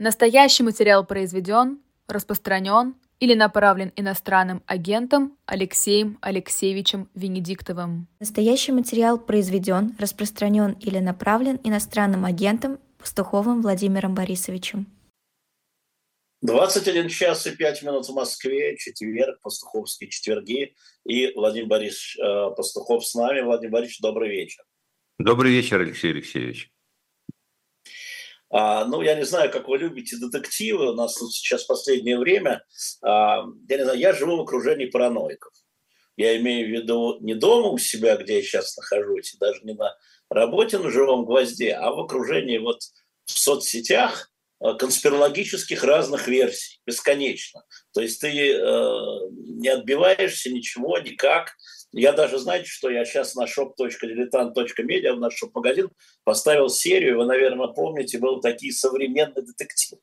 Настоящий материал произведен, распространен или направлен иностранным агентом Алексеем Алексеевичем Венедиктовым. Настоящий материал произведен, распространен или направлен иностранным агентом Пастуховым Владимиром Борисовичем. 21 час и 5 минут в Москве, четверг, пастуховские четверги. И Владимир Борисович э, Пастухов с нами. Владимир Борисович, добрый вечер. Добрый вечер, Алексей Алексеевич. А, ну, я не знаю, как вы любите детективы. У нас тут сейчас последнее время. А, я не знаю, я живу в окружении параноиков. Я имею в виду не дома у себя, где я сейчас нахожусь, даже не на работе на живом гвозде, а в окружении вот в соцсетях а, конспирологических разных версий, бесконечно. То есть ты э, не отбиваешься ничего, никак. Я даже, знаете, что я сейчас на shop.diletant.media, в наш шоп-магазин, поставил серию, вы, наверное, помните, был такие современные детективы.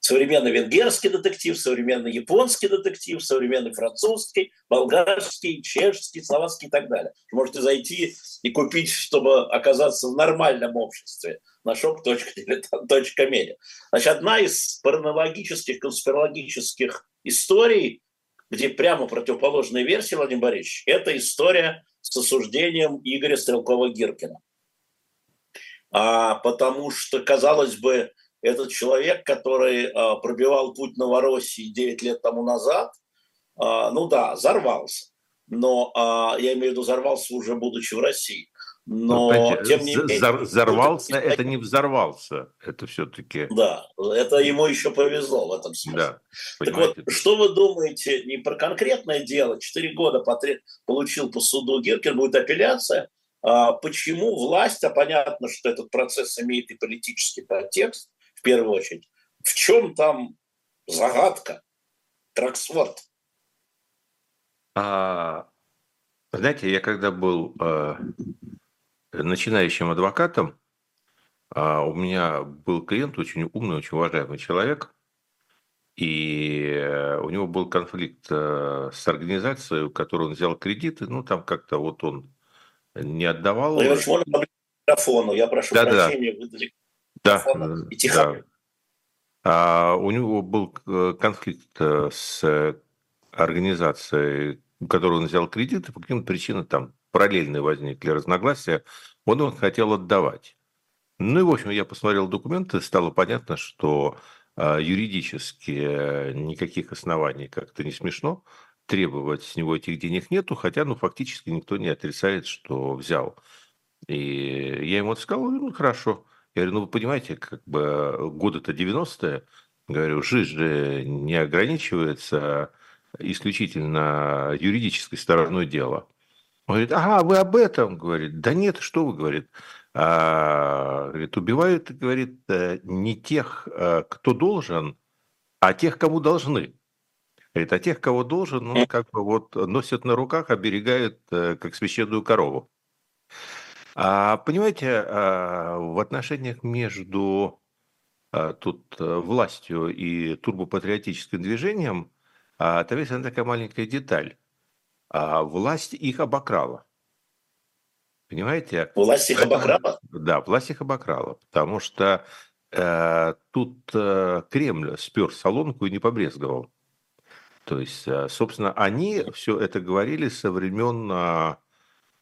Современный венгерский детектив, современный японский детектив, современный французский, болгарский, чешский, словацкий и так далее. Можете зайти и купить, чтобы оказаться в нормальном обществе на shop.diletant.media. Значит, одна из паранологических, конспирологических историй – где прямо противоположная версия, Владимир Борисович, это история с осуждением Игоря Стрелкова-Гиркина. А, потому что, казалось бы, этот человек, который а, пробивал путь Новороссии 9 лет тому назад, а, ну да, взорвался. Но а, я имею в виду, взорвался уже будучи в России. Но, Но тем не менее... Взорвался – это не взорвался. Это все-таки... Да, это ему еще повезло в этом смысле. Да, так вот, что вы думаете не про конкретное дело? Четыре года потреб... получил по суду Гиркин, будет апелляция. А почему власть, а понятно, что этот процесс имеет и политический подтекст, в первую очередь, в чем там загадка, Траксфорд? А, знаете, я когда был э, начинающим адвокатом, а у меня был клиент очень умный, очень уважаемый человек, и у него был конфликт э, с организацией, у которой он взял кредиты, ну там как-то вот он не отдавал. Ну, можно микрофону, я прошу да, прощения, да. да, и тихо. Да. А у него был э, конфликт э, с организацией, у которой он взял кредиты, по каким-то причинам там параллельные возникли разногласия, он его хотел отдавать. Ну и, в общем, я посмотрел документы, стало понятно, что э, юридически никаких оснований как-то не смешно требовать с него этих денег нету, хотя, ну, фактически никто не отрицает, что взял. И я ему сказал, ну, хорошо. Я говорю, ну, вы понимаете, как бы годы-то 90-е, говорю, жизнь же не ограничивается исключительно юридической стороной дела. Он говорит, ага, вы об этом, говорит. Да нет, что вы, говорит. А, говорит, убивают, говорит, э, не тех, э, кто должен, а тех, кому должны. Говорит, а тех, кого должен, ну, как бы вот носят на руках, оберегают, э, как священную корову. А, понимаете, а, в отношениях между тут властью и турбопатриотическим движением а, там есть одна такая маленькая деталь а власть их обокрала. Понимаете? Власть их обокрала? Да, власть их обокрала, потому что э, тут э, Кремль спер солонку и не побрезговал. То есть, э, собственно, они все это говорили со времен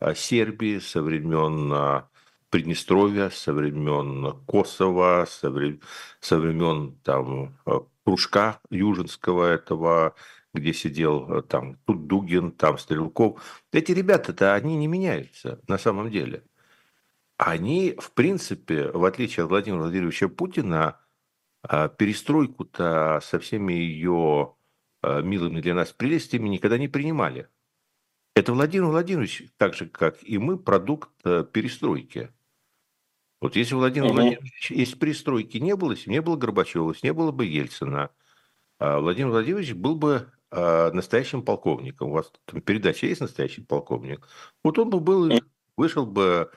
э, Сербии, со времен э, Приднестровья, со времен Косово, со времен, со времен там, э, кружка южинского этого где сидел э, там тут Дугин, там Стрелков. Эти ребята-то, они не меняются на самом деле. Они, в принципе, в отличие от Владимира Владимировича Путина, а, перестройку-то со всеми ее а, милыми для нас прелестями никогда не принимали. Это Владимир Владимирович, так же, как и мы, продукт э, перестройки. Вот если Владимир угу. Владимирович, если перестройки не было, если не было Горбачева, если не было бы Ельцина, а Владимир Владимирович был бы э, настоящим полковником. У вас там передача есть настоящий полковник? Вот он бы был, вышел бы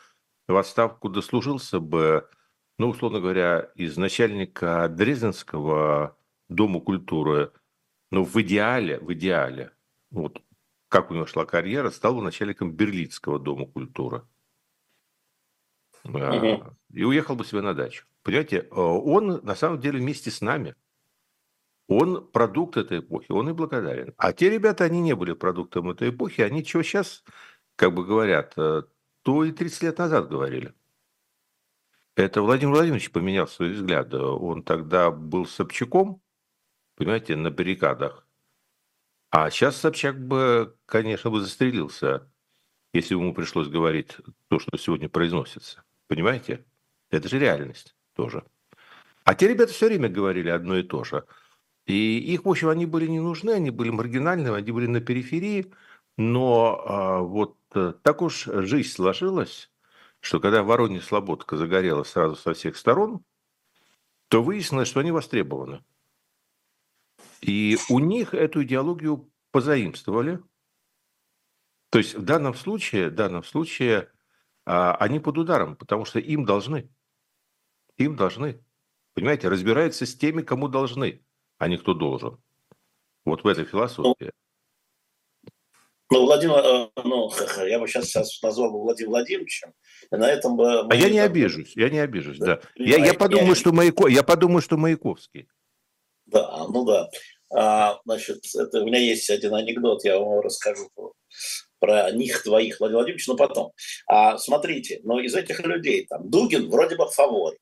в отставку, дослужился бы, ну, условно говоря, из начальника Дрезденского дома культуры, но в идеале, в идеале, вот как у него шла карьера, стал бы начальником Берлинского дома культуры. угу. и уехал бы себе на дачу. Понимаете, он на самом деле вместе с нами. Он продукт этой эпохи, он и благодарен. А те ребята, они не были продуктом этой эпохи, они чего сейчас, как бы говорят, э, то и 30 лет назад говорили. Это Владимир Владимирович поменял свои взгляды. Он тогда был Собчаком, понимаете, на баррикадах. А сейчас Собчак бы, конечно, бы застрелился, если ему пришлось говорить то, что сегодня произносится. Понимаете? Это же реальность тоже. А те ребята все время говорили одно и то же. И их, в общем, они были не нужны, они были маргинальными, они были на периферии. Но а, вот э, так уж жизнь сложилась, что когда Воронья Слободка загорела сразу со всех сторон, то выяснилось, что они востребованы. И у них эту идеологию позаимствовали. То есть в данном случае, в данном случае а, они под ударом, потому что им должны. Им должны. Понимаете, разбираются с теми, кому должны, а не кто должен. Вот в этой философии. Ну, Владимир, э, ну, я бы сейчас, сейчас назвал бы Владимиром Владимировичем, и на этом бы... А я не обижусь, я не обижусь, да. Я, я, подумаю, я... Что Маяко... я подумаю, что Маяковский. Да, ну да. А, значит, это, у меня есть один анекдот, я вам расскажу про, них двоих, Владимир Владимирович, но потом. А, смотрите, но из этих людей, там, Дугин вроде бы в фаворе.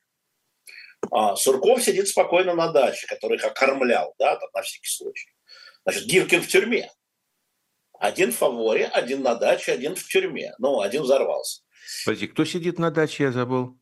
А, Сурков сидит спокойно на даче, который их окормлял, да, там, на всякий случай. Значит, Гиркин в тюрьме. Один в фаворе, один на даче, один в тюрьме. Ну, один взорвался. Подожди, кто сидит на даче, я забыл?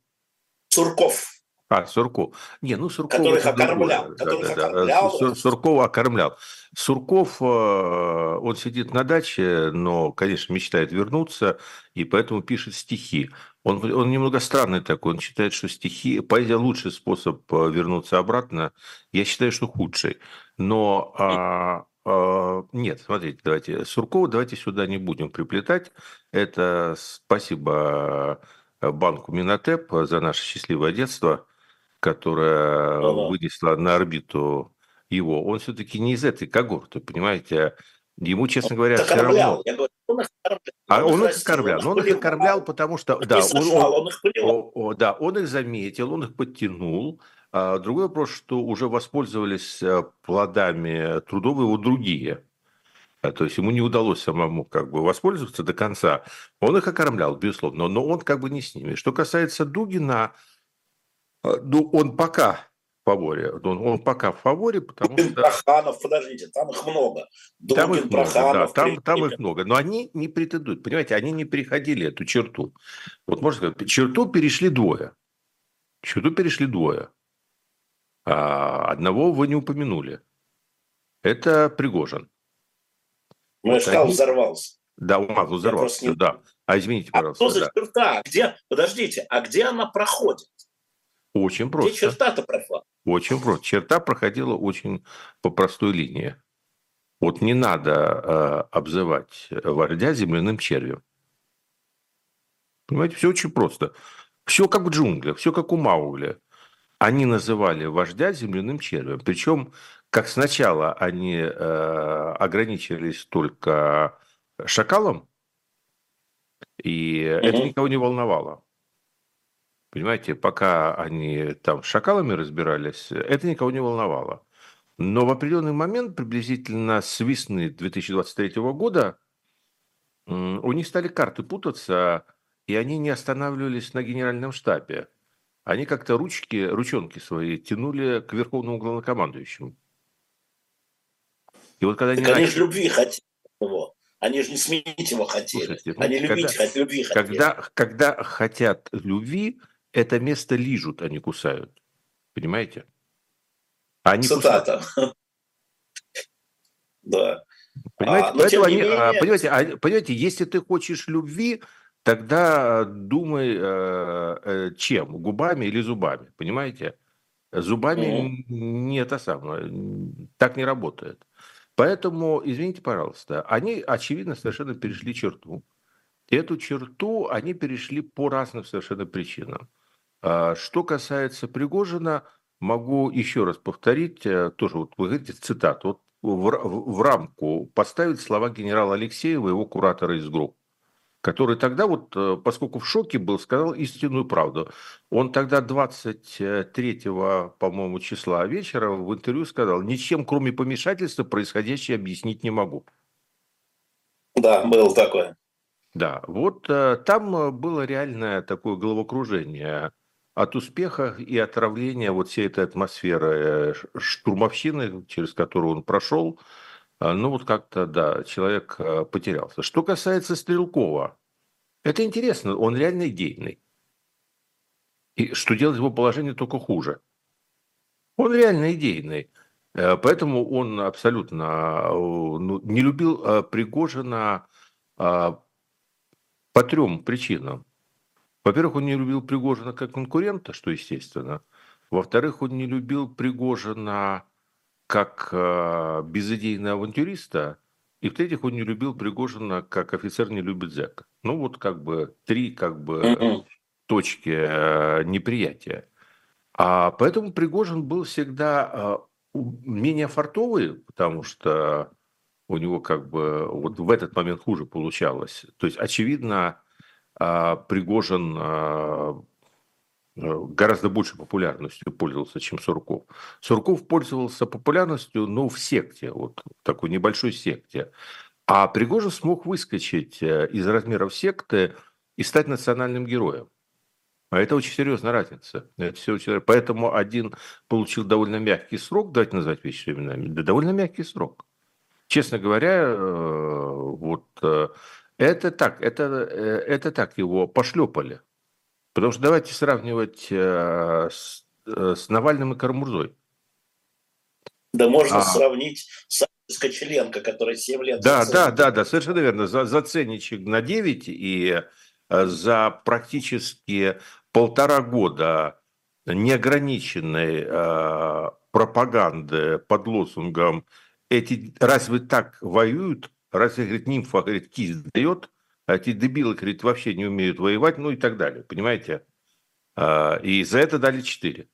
Сурков. А, Сурков. Не, ну Сурков... Которых окормлял. Которых да, окормлял. Сур, Суркова окормлял. Сурков, э, он сидит на даче, но, конечно, мечтает вернуться, и поэтому пишет стихи. Он, он немного странный такой, он считает, что стихи... Поэзия лучший способ э, вернуться обратно. Я считаю, что худший. Но а, а, нет, смотрите, давайте, Суркова давайте сюда не будем приплетать. Это спасибо э, банку Минотеп за наше счастливое детство, которое ага. вынесло на орбиту его. Он все-таки не из этой когорты, понимаете? Ему, честно говоря, все равно... Говорю, он их оскорблял. А он, их оскорблял. Но он их оскорблял, потому что... Да он, он, он, их он, да, он их заметил, он их подтянул, а другой вопрос, что уже воспользовались э, плодами трудов его другие. А, то есть ему не удалось самому как бы воспользоваться до конца. Он их окормлял, безусловно, но он как бы не с ними. Что касается Дугина, ну, он пока в фаворе. Он, он пока в фаворе, потому Дугин, что... Проханов, подождите, там их много. Дугин, там их Проханов, много, да, там, там их много. Но они не претендуют, понимаете, они не переходили эту черту. Вот можно сказать, черту перешли двое. Черту перешли двое. А одного вы не упомянули. Это Пригожин. Ну, я сказал, взорвался. Да, Умаз взорвался, не... да. А извините, а пожалуйста. А что за да. черта? Где, подождите, а где она проходит? Очень просто. Где черта-то прошла? Очень просто. Черта проходила очень по простой линии. Вот не надо э, обзывать вождя земляным червем. Понимаете, все очень просто. Все как в джунглях, все как у Маугля они называли вождя земляным червем. Причем, как сначала они э, ограничились только шакалом, и угу. это никого не волновало. Понимаете, пока они там с шакалами разбирались, это никого не волновало. Но в определенный момент, приблизительно с весны 2023 года, у них стали карты путаться, и они не останавливались на генеральном штабе они как-то ручки, ручонки свои тянули к верховному главнокомандующему. И вот когда так они, они начали... же любви хотели его. Они же не сменить его хотели. Слушайте, ну, они любить, когда, любви хотели. Когда, когда хотят любви, это место лижут, а не кусают. Понимаете? Они Цитата. Кусают. Да. Понимаете, а, поэтому они, а, менее... понимаете, а, понимаете, если ты хочешь любви, тогда думай, э, э, чем? Губами или зубами, понимаете? Зубами mm. не это самое, так не работает. Поэтому, извините, пожалуйста, они, очевидно, совершенно перешли черту. Эту черту они перешли по разным совершенно причинам. А что касается Пригожина, могу еще раз повторить, э, тоже вот вы говорите цитату, вот в, в, рамку поставить слова генерала Алексеева, его куратора из групп. который тогда вот, э, поскольку в шоке был, сказал истинную правду. Он тогда 23, по-моему, числа вечера в интервью сказал, ничем, кроме помешательства, происходящее объяснить не могу. Да, было такое. Да, вот э, там было реальное такое головокружение от успеха и отравления вот всей этой атмосферы штурмовщины, через которую он прошел, а, ну вот как-то, да, человек а, потерялся. Что касается Стрелкова, это интересно, он реально идейный. И что делать его положение только хуже. Он реально идейный. Э, поэтому он абсолютно ну, не любил Пригожина по трем причинам. Во-первых, он не любил Пригожина как конкурента, что естественно. Во-вторых, он не любил Пригожина как э, безыдейного авантюриста, и в-третьих, он не любил Пригожина, как офицер не любит зэка. Ну, вот как бы три как бы точки э, неприятия. А поэтому Пригожин был всегда э, менее фартовый, потому что у него как бы вот в этот момент хуже получалось. То есть, очевидно, Пригожин э, Э, гораздо больше популярностью пользовался, чем Сурков. Сурков пользовался популярностью, ну, в секте, вот такой небольшой секте. А Пригожин смог выскочить э, из размеров секты и стать национальным героем. А это очень серьезная разница. Это все очень... Поэтому один получил довольно мягкий срок, давайте назвать вещи именами, да довольно мягкий срок. Честно говоря, э, вот это так, это, это так его пошлепали. Потому что давайте сравнивать э, с, э, с Навальным и Карамурзой. Да можно а... сравнить с Скочеленко, который 7 лет... Да, да, да, да, совершенно верно. За, за ценничек на 9 и э, за практически полтора года неограниченной э, пропаганды под лозунгом эти разве так воюют? Разве, говорит, нимфа, говорит, кисть дает? а эти дебилы, говорит, вообще не умеют воевать, ну и так далее, понимаете? А, и за это дали 4.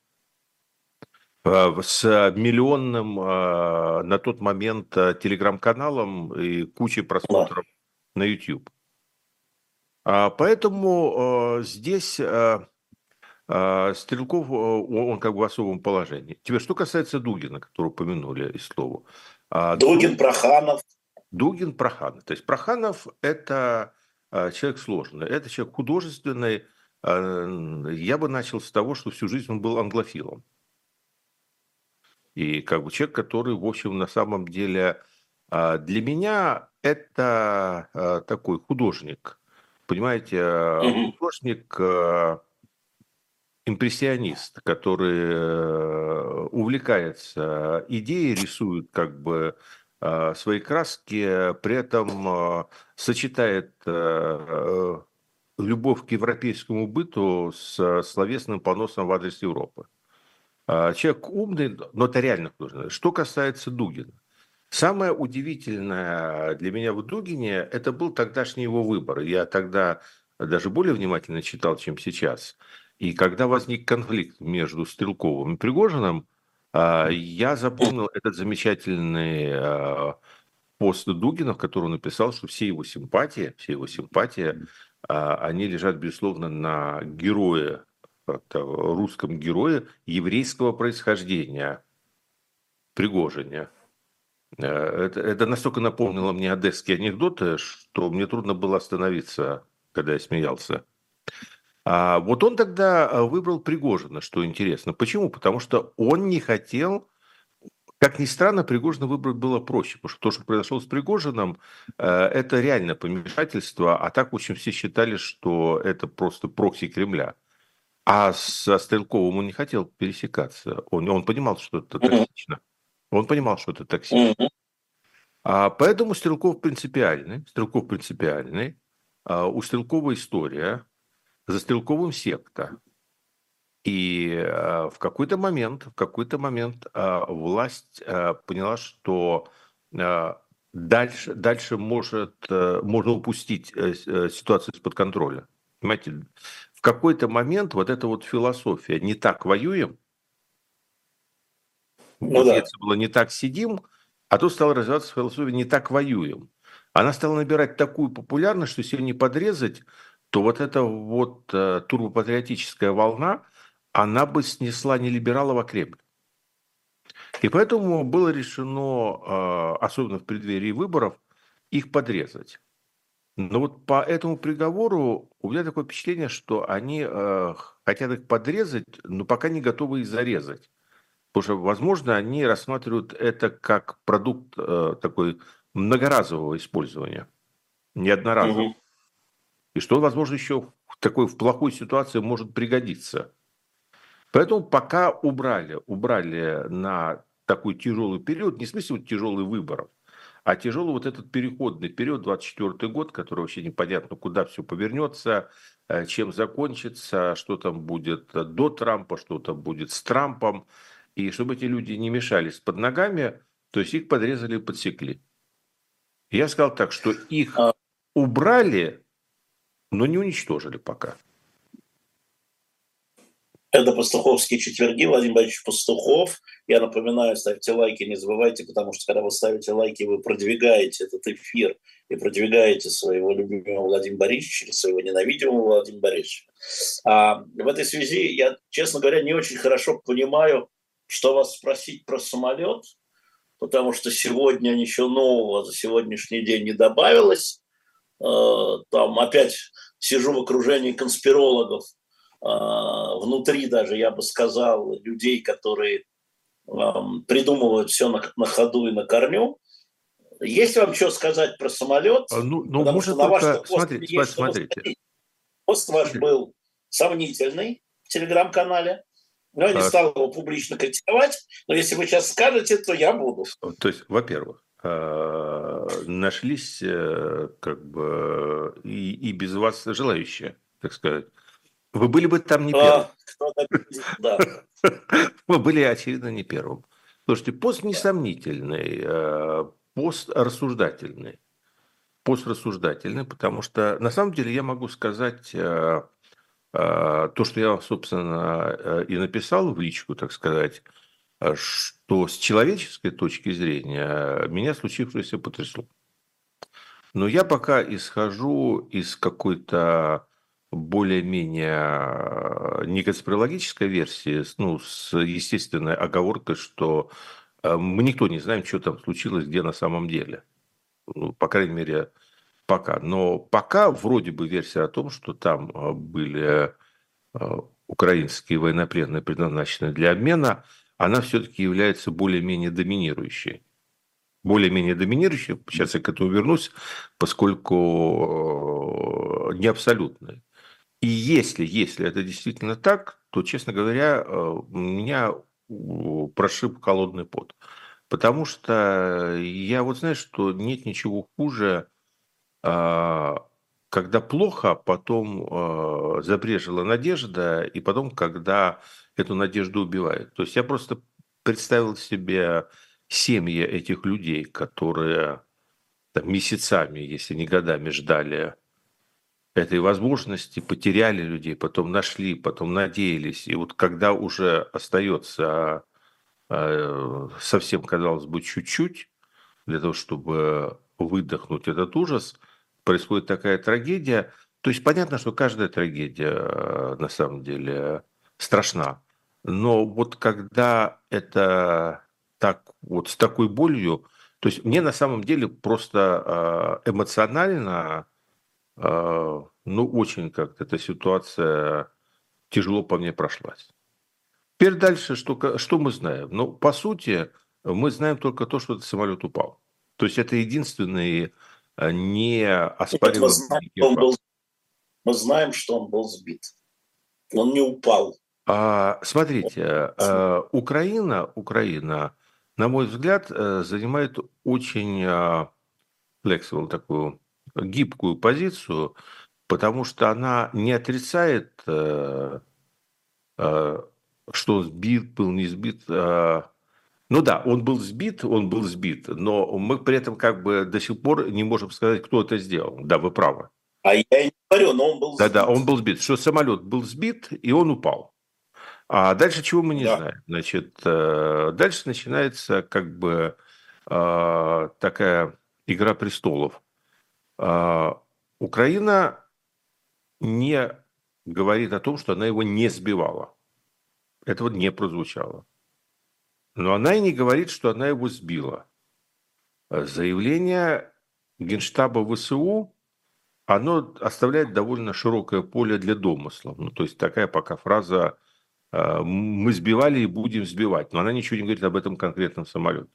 А, с миллионным а, на тот момент телеграм-каналом и кучей просмотров на YouTube. Поэтому здесь Стрелков, он как бы в особом положении. Теперь, что касается Дугина, которого упомянули из слова. Дугин, Проханов. Дугин, Проханов. То есть Проханов – это а, человек сложный. Это человек художественный. А, я бы начал с того, что всю жизнь он был англофилом. И как бы человек, который, в общем, на самом деле а, для меня это такой художник. Понимаете, художник импрессионист, который увлекается идеей, рисует как бы Э, свои краски, при этом э, сочетает э, любовь к европейскому быту с словесным поносом в адрес Европы. Человек умный, но это реально художник. Что касается Дугина. Самое удивительное для меня в Дугине – это был тогдашний его выбор. Я тогда даже более внимательно читал, чем сейчас. И когда возник конфликт между Стрелковым и Пригожиным, а, я запомнил этот замечательный а, пост Дугина, в котором он написал, что все его симпатии, все его симпатии, а, они лежат, безусловно, на герое, русском герое еврейского происхождения, Пригожине. Это, это настолько напомнило мне одесские анекдоты, что мне трудно было остановиться, когда я смеялся. А вот он тогда а, выбрал Пригожина, что интересно. Почему? Потому что он не хотел, как ни странно, Пригожина выбрать было проще, потому что то, что произошло с Пригожиным, э, это реально помешательство, а так, в общем, все считали, что это просто прокси Кремля. А со Стрелковым он не хотел пересекаться. Он, он понимал, что это токсично. Он понимал, что это токсично. А поэтому Стрелков принципиальный. Стрелков принципиальный. А у Стрелкова история за Стрелковым секта. И э, в какой-то момент, в какой-то момент э, власть э, поняла, что дальше, дальше может, можно упустить ситуацию из-под контроля. Понимаете, в какой-то момент вот эта вот философия «не так воюем», ну, да. было «не так сидим», а тут стала развиваться философия «не так воюем». она стала набирать такую популярность, что если не подрезать, то вот эта вот э, турбопатриотическая волна, она бы снесла не либералов, а Кремль. И поэтому было решено, э, особенно в преддверии выборов, их подрезать. Но вот по этому приговору у меня такое впечатление, что они э, хотят их подрезать, но пока не готовы их зарезать. Потому что, возможно, они рассматривают это как продукт э, такой многоразового использования, не одноразового. Угу. И что, возможно, еще в такой в плохой ситуации может пригодиться. Поэтому пока убрали, убрали на такой тяжелый период, не в смысле вот тяжелый выборов, а тяжелый вот этот переходный период, 24 год, который вообще непонятно, куда все повернется, э, чем закончится, что там будет до Трампа, что там будет с Трампом. И чтобы эти люди не мешались под ногами, то есть их подрезали и подсекли. Я сказал так, что их а убрали, но не уничтожили пока. Это пастуховские четверги. Владимир Борисович Пастухов. Я напоминаю, ставьте лайки, не забывайте, потому что когда вы ставите лайки, вы продвигаете этот эфир и продвигаете своего любимого Владимира Борисовича или своего ненавидимого Владимира Борисовича. А в этой связи я, честно говоря, не очень хорошо понимаю, что вас спросить про самолет, потому что сегодня ничего нового за сегодняшний день не добавилось. Э, там опять сижу в окружении конспирологов – а, внутри даже, я бы сказал, людей, которые придумывают все на, на ходу и на корню. Есть вам что сказать про самолет? А, ну, ну может что на ваш пост смотрите, есть смотрите. Пост ваш был сомнительный в телеграм-канале. Но я не а... стал его публично критиковать, но если вы сейчас скажете, то я буду. То есть, во-первых, нашлись э, как бы и, и без вас желающие, так сказать, вы были бы там не первым. Да. Вы были, очевидно, не первым. Слушайте, пост несомнительный, э, пост рассуждательный. Пост рассуждательный, потому что на самом деле я могу сказать э, э, то, что я, собственно, и написал в личку, так сказать, что с человеческой точки зрения меня случившееся потрясло. Но я пока исхожу из какой-то более-менее э, не конспирологической версии, ну, с естественной оговоркой, что э, мы никто не знаем, что там случилось, где на самом деле. Ну, по крайней мере, пока. Но пока вроде бы версия о том, что там э, были украинские военнопленные, предназначенные для обмена, она все-таки является более-менее доминирующей. Более-менее доминирующей, сейчас я к этому вернусь, поскольку не абсолютной. И если, если это действительно так, то, честно говоря, э, меня прошиб холодный пот. Потому что я вот знаю, что нет ничего хуже, а, когда плохо, а потом э, забрежила надежда, и потом, когда эту надежду убивают. То есть я просто представил себе семьи этих людей, которые там, месяцами, если не годами ждали этой возможности, потеряли людей, потом нашли, потом надеялись. И вот когда уже остается э, совсем, казалось бы, чуть-чуть для того, чтобы выдохнуть этот ужас, происходит такая трагедия. То есть понятно, что каждая трагедия э, на самом деле страшна. Но вот когда это так вот с такой болью, то есть мне на самом деле просто э, эмоционально а, ну, очень как-то эта ситуация тяжело по мне прошлась. Теперь дальше, что, что мы знаем? Ну, по сути, мы знаем только то, что этот самолет упал. То есть это единственный не оспариваемый... Мы, знаем, что он был сбит. Он не упал. А, смотрите, а, Украина, Украина, на мой взгляд, э, занимает очень flexible такую гибкую позицию, потому что она не отрицает, э, э, что сбит был, не сбит. Э, ну да, он был сбит, он был сбит, но мы при этом как бы до сих пор не можем сказать, кто это сделал. Да, вы правы. А я не говорю, но он был сбит. Да-да, он был сбит. Что самолет был сбит, и он упал. А дальше чего мы не да. знаем. Значит, дальше начинается как бы такая игра престолов А, Украина не говорит о том, что она его не сбивала. Этого не прозвучало. Но она и не говорит, что она его сбила. Заявление Генштаба ВСУ, оно оставляет довольно широкое поле для домыслов. Ну, то есть такая пока фраза а, «мы сбивали и будем сбивать», но она ничего не говорит об этом конкретном самолете.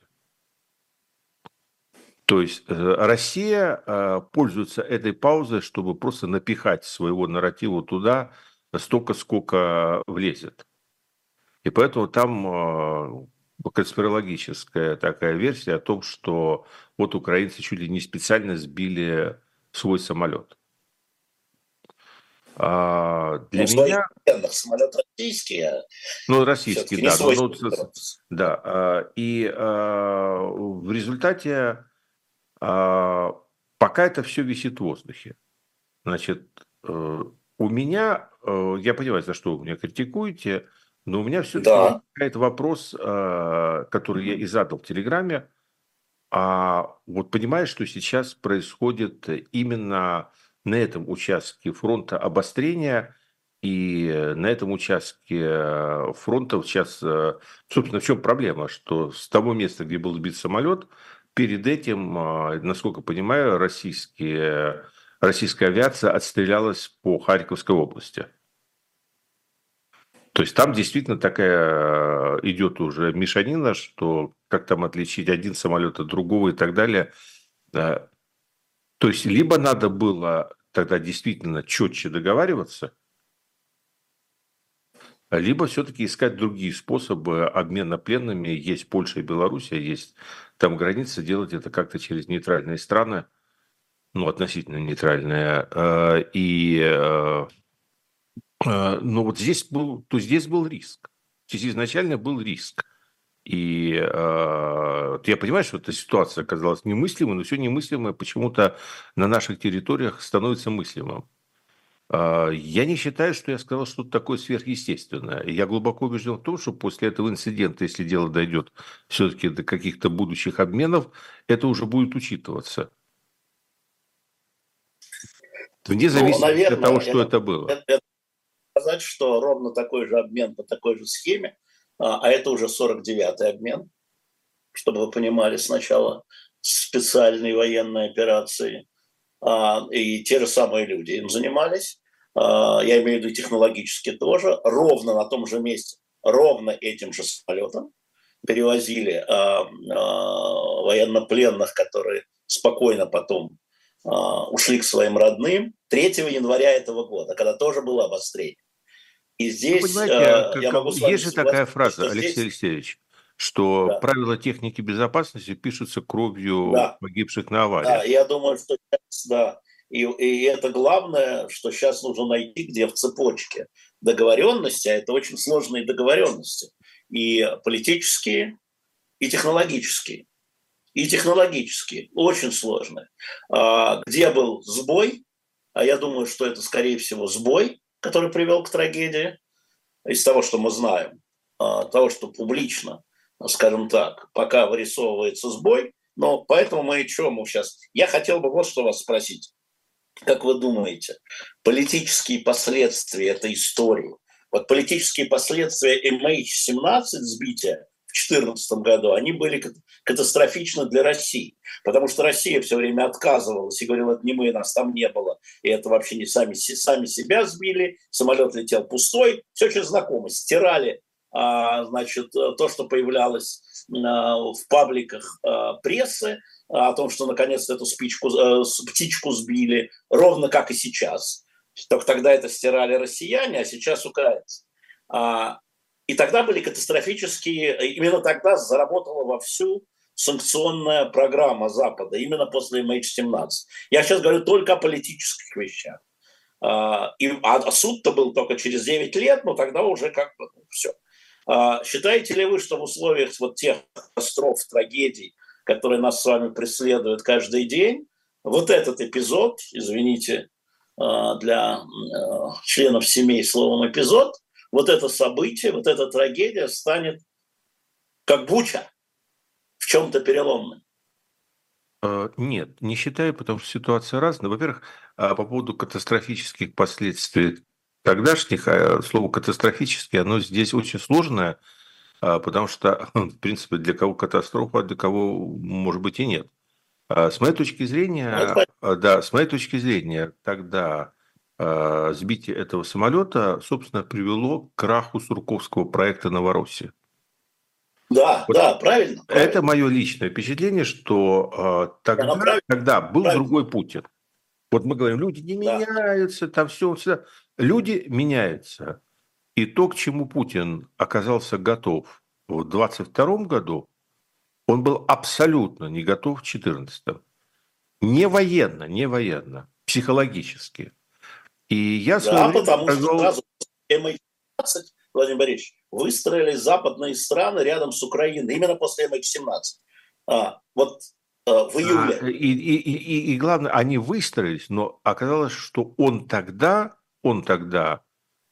То есть э, Россия пользуется этой паузой, чтобы просто напихать своего нарратива туда столько, сколько влезет. И поэтому там конспирологическая такая версия о том, что вот украинцы чуть ли не специально сбили свой самолет. А для ну, меня... Самолет российский, а Ну, российский, да. Ну, ну, да. А, и а, в результате а, пока это все висит в воздухе. Значит, э, у меня, э, я понимаю, за что вы меня критикуете, но у меня все-таки да. возникает вопрос, э, который я и задал в Телеграме. А вот понимаешь, что сейчас происходит именно на этом участке фронта обострения, и на этом участке фронта сейчас, собственно, в чем проблема, что с того места, где был сбит самолет, перед этим, а, насколько понимаю, российские, российская авиация отстрелялась по Харьковской области. То есть там действительно такая а, идет уже мешанина, что как там отличить один самолет от другого и так далее. То есть либо надо было тогда действительно четче договариваться, либо все-таки искать другие способы обмена пленными. Есть Польша и Белоруссия, есть там граница, делать это как-то через нейтральные страны, ну, относительно нейтральные. Э, и, э, э, ну, вот здесь был, то здесь был риск. Здесь изначально был риск. И э, я понимаю, что эта ситуация оказалась немыслимой, но все немыслимое почему-то на наших территориях становится мыслимым. А, я не считаю, что я сказал что-то такое сверхъестественное. Я глубоко убежден в том, что после этого инцидента, если дело дойдет все-таки до каких-то будущих обменов, это уже будет учитываться. Вне ну, зависимости ну, наверное, от того, что это, это было. Это сказать, что ровно такой же обмен по такой же схеме, а, а это уже 49-й обмен, чтобы вы понимали, сначала специальной военной операции – а, и те же самые люди им занимались, а, я имею в виду технологически тоже, ровно на том же месте, ровно этим же самолетом перевозили военнопленных, которые спокойно потом ушли к своим родным 3 января этого года, когда тоже было обострение. И здесь... Ну, понимаете, я могу есть же такая фраза, Алексей здесь... Алексеевич, что да. правила техники безопасности пишутся кровью да. погибших на аварии. Да, я думаю, что сейчас, да. И, и это главное, что сейчас нужно найти, где в цепочке договоренности, а это очень сложные договоренности, и политические, и технологические. И технологические, очень сложные. А, где был сбой, а я думаю, что это, скорее всего, сбой, который привел к трагедии, из того, что мы знаем, а, того, что публично скажем так, пока вырисовывается сбой. Но поэтому мы что мы сейчас... Я хотел бы вот что вас спросить. Как вы думаете, политические последствия этой истории, вот политические последствия MH17 сбития в 2014 году, они были катастрофичны для России. Потому что Россия все время отказывалась и говорила, это не мы, нас там не было. И это вообще не сами, сами себя сбили, самолет летел пустой. Все очень знакомо. Стирали а, значит, то, что появлялось а, в пабликах а, прессы, о том, что наконец-то эту спичку, э, птичку сбили, ровно как и сейчас. Только тогда это стирали россияне, а сейчас украинцы. И тогда были катастрофические, именно тогда заработала вовсю санкционная программа Запада, именно после MH17. Я сейчас говорю только о политических вещах. И, а суд-то был только через 9 лет, но тогда уже как бы ну, все. А считаете ли вы, что в условиях вот тех катастроф, трагедий, которые нас с вами преследуют каждый день, вот этот эпизод, извините, а, для а, членов семей словом эпизод, вот это событие, вот эта трагедия станет как буча, чем-то переломным? Э, нет, не считаю, потому что ситуация разная. Во-первых, а, по поводу катастрофических последствий тогдашних, а, слово «катастрофический», оно здесь очень сложное, а, потому что, в принципе, для кого катастрофа, а для кого, может быть, и нет. С моей точки зрения, ну, да, с моей точки зрения, тогда сбитие этого самолета, собственно, привело к краху Сурковского проекта «Новороссия». Да, вот да, правильно, правильно. Это мое личное впечатление, что э, тогда, да, тогда был правильно. другой Путин. Вот мы говорим, люди не да. меняются, там все, все. Люди меняются. И то, к чему Путин оказался готов в 22 году, он был абсолютно не готов в 2014. Не военно, не военно, психологически. И я да, потому сказал... что сразу MH17, Владимир Борисович, выстроились западные страны рядом с Украиной, именно после MH17. А, вот а, в июле. А, и, и, и, и главное, они выстроились, но оказалось, что он тогда, он тогда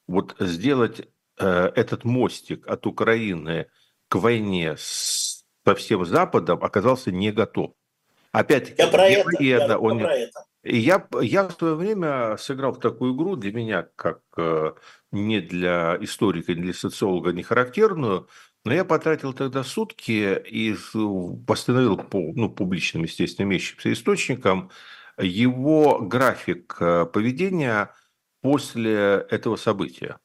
вот сделать э, этот мостик от Украины к войне с, со всем Западом оказался не готов. Опять-таки, я про это, я он... про это. Я, я в свое время сыграл в такую игру, для меня, как э, не для историка, не для социолога, не характерную, но я потратил тогда сутки и восстановил по ну, публичным, естественно, имеющимся источникам его график э, поведения после этого события.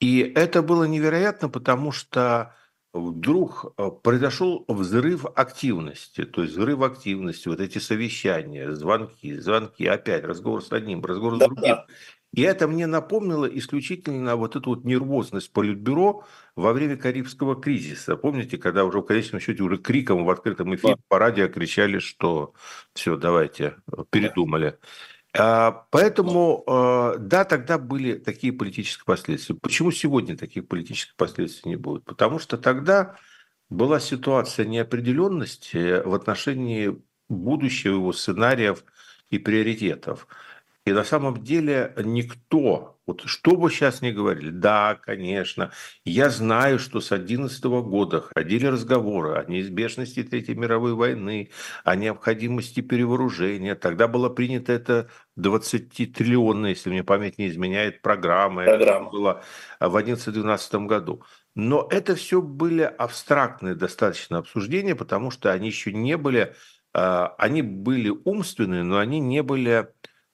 И это было невероятно, потому что вдруг э, произошел взрыв активности, то есть взрыв активности, вот эти совещания, звонки, звонки, опять разговор с одним, разговор с да, другим. Да. И это мне напомнило исключительно вот эту вот нервозность Политбюро во время Карибского кризиса. Помните, когда уже в конечном счете уже криком в открытом эфире да. по радио кричали, что все, давайте, э, передумали. А, поэтому, э, да, тогда были такие политические последствия. Почему сегодня таких политических последствий не будет? Потому что тогда была ситуация неопределенности в отношении будущего его сценариев и приоритетов. И на самом деле никто, вот что бы сейчас ни говорили, да, конечно, я знаю, что с 2011 года ходили разговоры о неизбежности Третьей мировой войны, о необходимости перевооружения. Тогда была принята эта 20-триллионная, если мне память не изменяет, программа. программа. Это было в 2011-2012 году. Но это все были абстрактные достаточно обсуждения, потому что они еще не были, а, они были умственные, но они не были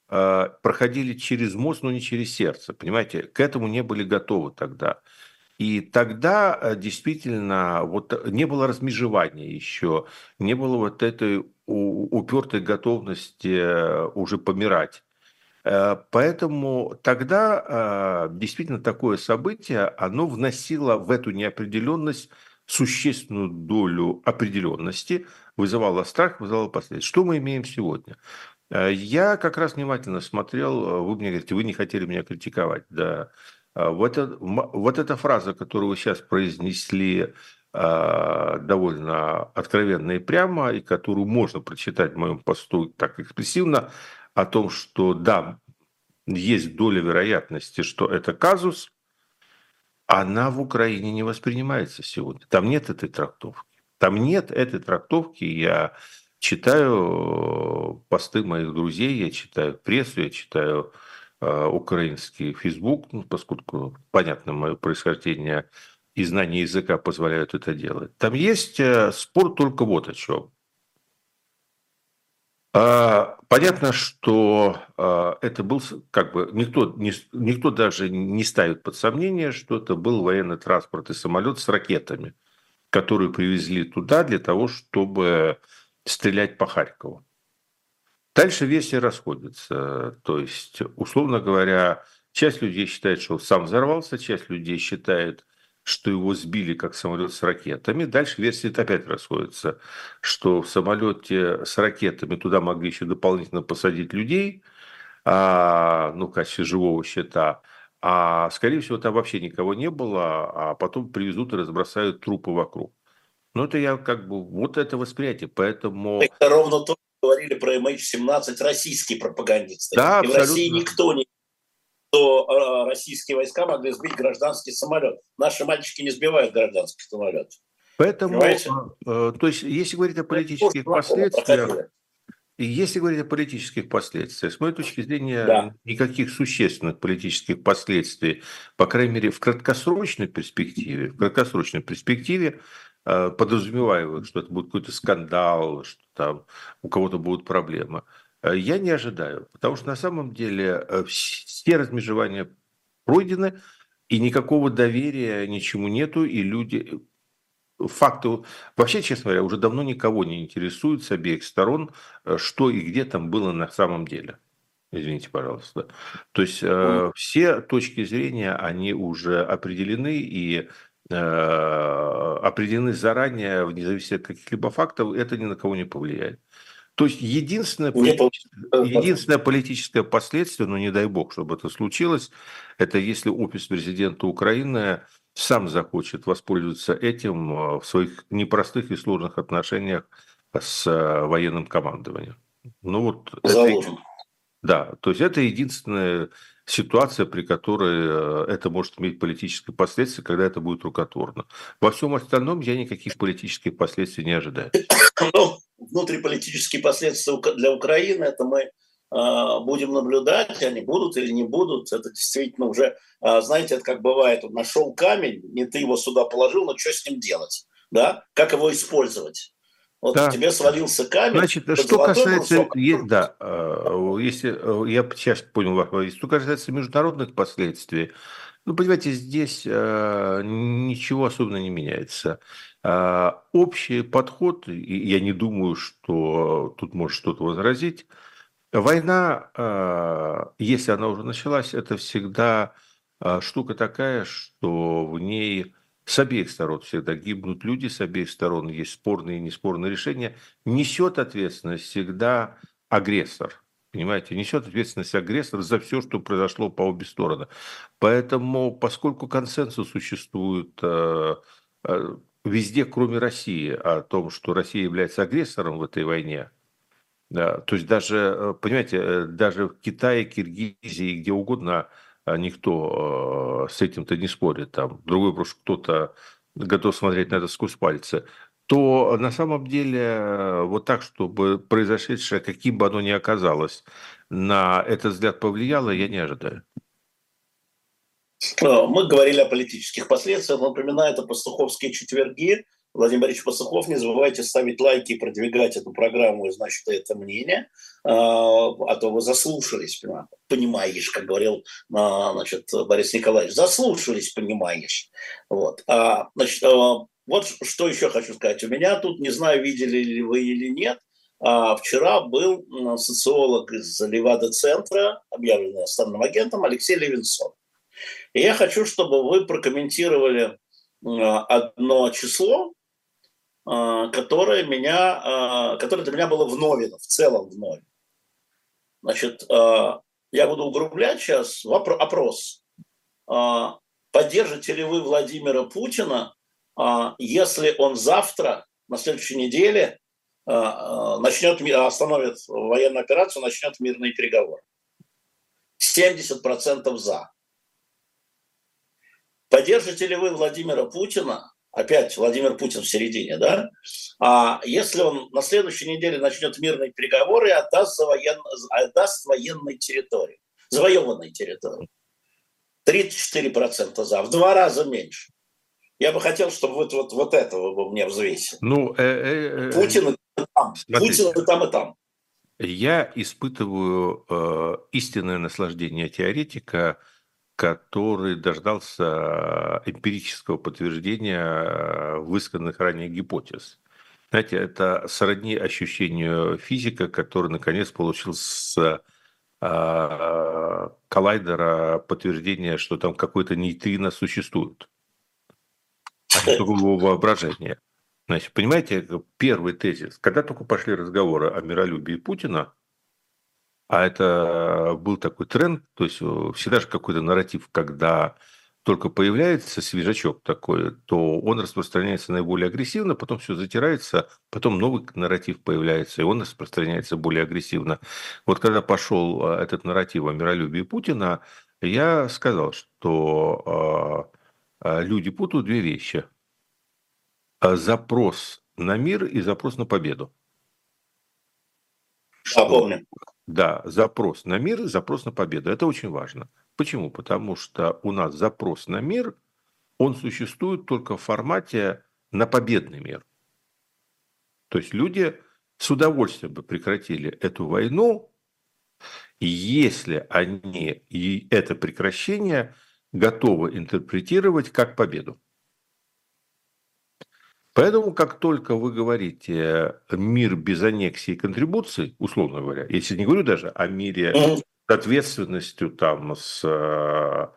проходили через мозг, но не через сердце. Понимаете, к этому не были готовы тогда. И тогда э, действительно вот не было размежевания еще, не было вот этой упертой готовности э, уже помирать. Э, поэтому тогда действительно такое событие, оно вносило в эту неопределенность существенную долю определенности, вызывало страх, вызывало последствия. Что мы имеем сегодня? Э, я как раз внимательно смотрел, э, вы мне говорите, вы не хотели меня критиковать, да. Э, вот, это, вот эта фраза, которую вы сейчас произнесли довольно откровенно и прямо, и которую можно прочитать в моем посту так экспрессивно, о том, что да, есть доля вероятности, что это казус, она в Украине не воспринимается сегодня. Там нет этой трактовки. Там нет этой трактовки. Я читаю посты моих друзей, я читаю прессу, я читаю э, украинский фейсбук, ну, поскольку, понятно, мое происхождение и знание языка позволяют это делать. Там есть э, спор только вот о чем. А, понятно, что а, это был, как бы, никто, не, никто даже не ставит под сомнение, что это был военный транспорт и самолет с ракетами, которые привезли туда для того, чтобы стрелять по Харькову. Дальше версии расходятся. То есть, условно говоря, часть людей считает, что он сам взорвался, часть людей считает, что его сбили как самолет с ракетами. Дальше версии опять расходятся, что в самолете с ракетами туда могли еще дополнительно посадить людей, а, ну, в качестве живого щита, а, скорее всего, там вообще никого не было, а потом привезут и разбросают трупы вокруг. Ну, это я как бы, вот это восприятие, поэтому... Это ровно то, что говорили про MH17 российские пропагандисты. Да, И абсолютно. в России никто не что а, российские войска могли сбить гражданский самолет. Наши мальчики не сбивают гражданский самолет. Поэтому, то есть, если говорить о политических последствиях, и если говорить о политических последствиях, с моей точки зрения, да. никаких существенных политических последствий, по крайней мере, в краткосрочной перспективе, в краткосрочной перспективе, э, подразумеваю, что это будет какой-то скандал, что там у кого-то будут проблемы, э, я не ожидаю, потому что на самом деле э, все размежевания пройдены, и никакого доверия ничему нету, и люди факту, вообще, честно говоря, уже давно никого не интересует с обеих сторон, э, что и где там было на самом деле. Извините, пожалуйста. То есть э, все точки зрения, они уже определены и э, определены заранее, вне зависимости от каких-либо фактов, это ни на кого не повлияет. То есть единственное, единственное политическое последствие, но не дай бог, чтобы это случилось, это если офис президента Украины сам захочет воспользоваться этим э, в своих непростых и сложных отношениях с э, военным командованием. Ну вот это, да, то есть это единственная ситуация, при которой э, это может иметь политические последствия, когда это будет рукотворно. Во всем остальном я никаких политических последствий не ожидаю. Ну, внутриполитические последствия для Украины это мы а, будем наблюдать, они будут или не будут. Это действительно уже, а, знаете, это как бывает, нашел камень, не ты его сюда положил, но что с ним делать? Да? Как его использовать? Вот да. тебе свалился камень. Значит, что касается, е, да, а, если я сейчас понял вопрос, что касается международных последствий, ну, понимаете, здесь ничего особенно не меняется. общий подход, и я не думаю, что тут может что-то возразить, Война, а, если она уже началась, это всегда а, штука такая, что в ней с обеих сторон всегда гибнут люди, с обеих сторон есть спорные и неспорные решения. Несет ответственность всегда агрессор. Понимаете, несет ответственность агрессор за все, что произошло по обе стороны. Поэтому, поскольку консенсус существует э, э, везде, кроме России, о том, что Россия является агрессором в этой войне, да, то есть даже, э, понимаете, даже в Китае, Киргизии, где угодно никто э, с этим-то не спорит. Там другой вопрос, кто-то готов смотреть на это сквозь пальцы то на самом деле вот так, чтобы произошедшее, каким бы оно ни оказалось, на этот взгляд повлияло, я не ожидаю. Мы говорили о политических последствиях, напоминаю, это пастуховские четверги, Владимир Борисович Пасухов, не забывайте ставить лайки и продвигать эту программу и, значит, это мнение, а, а то вы заслушались, понимаешь, как говорил а, значит, Борис Николаевич, заслушались, понимаешь. Вот. А, значит, а, вот что еще хочу сказать. У меня тут, не знаю, видели ли вы или нет, вчера был социолог из Левада-центра, объявленный иностранным агентом, Алексей Левинсон. И я хочу, чтобы вы прокомментировали одно число, которое, меня, а, которое для меня было вновь, в целом вновь. Значит, а, я буду углублять сейчас опрос. Поддержите ли вы Владимира Путина, если он завтра, на следующей неделе, начнет, остановит военную операцию, начнет мирные переговоры? 70% за. Поддержите ли вы Владимира Путина, опять Владимир Путин в середине, да, а если он на следующей неделе начнет мирные переговоры и отдаст, воен... отдаст военной территории, завоеванной территории. 34% за, в два раза меньше. Я бы хотел, чтобы вот, вот, вот этого бы мне взвесили. Ну, э, э, э, Путин и там, Путин и там, и там. Я испытываю э, истинное наслаждение теоретика – который дождался эмпирического подтверждения э, высказанных ранее гипотез. Знаете, это сродни ощущению физика, который наконец получил с э, коллайдера подтверждение, что там какой-то нейтрино существует. А его воображение. Значит, понимаете, первый тезис, когда только пошли разговоры о миролюбии Путина, а это был такой тренд, то есть э, всегда же какой-то нарратив, когда только появляется свежачок такой, то он распространяется наиболее агрессивно, потом все затирается, потом новый нарратив появляется, и он распространяется более агрессивно. Вот когда пошел э, этот нарратив о миролюбии Путина, я сказал, что э, люди путают две вещи. запрос на мир и запрос на победу. Напомню. Да, запрос на мир и запрос на победу. Это очень важно. Почему? Потому что у нас запрос на мир, он существует только в формате на победный мир. То есть люди с удовольствием бы прекратили эту войну, если они и это прекращение готовы интерпретировать как победу. Поэтому, как только вы говорите мир без аннексии и контрибуций, условно говоря, если не говорю даже о мире с ответственностью, там, с а,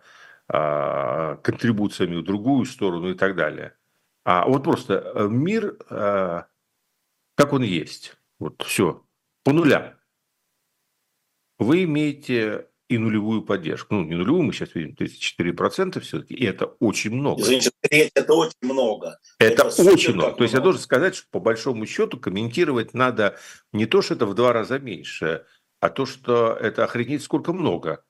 а, контрибуциями в другую сторону и так далее, а вот просто э, мир, а, как он есть, вот все, по нулям. Вы имеете и нулевую поддержку. Ну, не нулевую, мы сейчас видим 34% все-таки, и это очень много. Извините, это очень много. Это, это очень много. То есть я должен сказать, что по большому счету комментировать надо не то, что это в два раза меньше, а то, что это охренеть сколько много.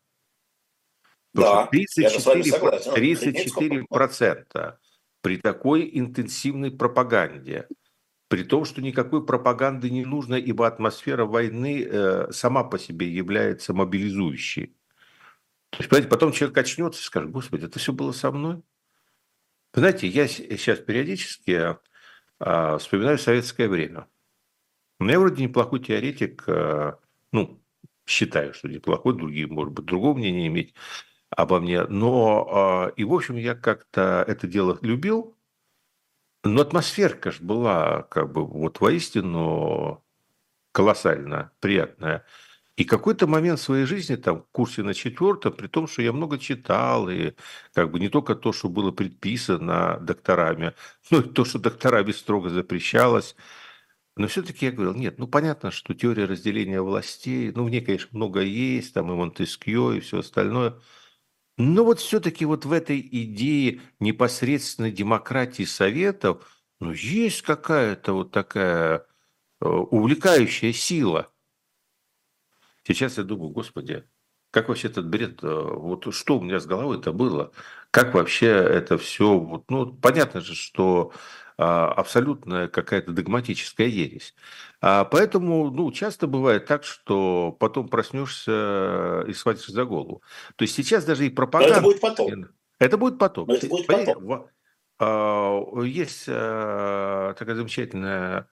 Да, 34, 34 процента при такой интенсивной пропаганде при том, что никакой пропаганды не нужно, ибо атмосфера войны э, сама по себе является мобилизующей. То есть, понимаете, потом человек очнется и скажет, господи, это все было со мной. Знаете, я сейчас периодически э, вспоминаю советское время. У меня вроде неплохой теоретик, э, ну, считаю, что неплохой, другие, может быть, другого мнения иметь обо мне. Но, э, и, в общем, я как-то это дело любил, но атмосфера, конечно, была как бы вот воистину колоссально приятная. И какой-то момент своей жизни, там, в курсе на четвертом, при том, что я много читал, и как бы не только то, что было предписано докторами, но и то, что докторами строго запрещалось, но все-таки я говорил, нет, ну понятно, что теория разделения властей, ну в ней, конечно, много есть, там и Монтескье, и все остальное – но вот все-таки вот в этой идее непосредственной демократии Советов, ну, есть какая-то вот такая э, увлекающая сила. Сейчас я думаю, господи, как вообще этот бред, э, вот что у меня с головой это было? Как вообще это все, вот, ну, понятно же, что а, абсолютная какая-то догматическая ересь. А поэтому ну, часто бывает так, что потом проснешься и схватишься за голову. То есть сейчас даже и пропаганда... Но это будет потом. Это будет потом. Но это будет потом. А, есть а, такая замечательная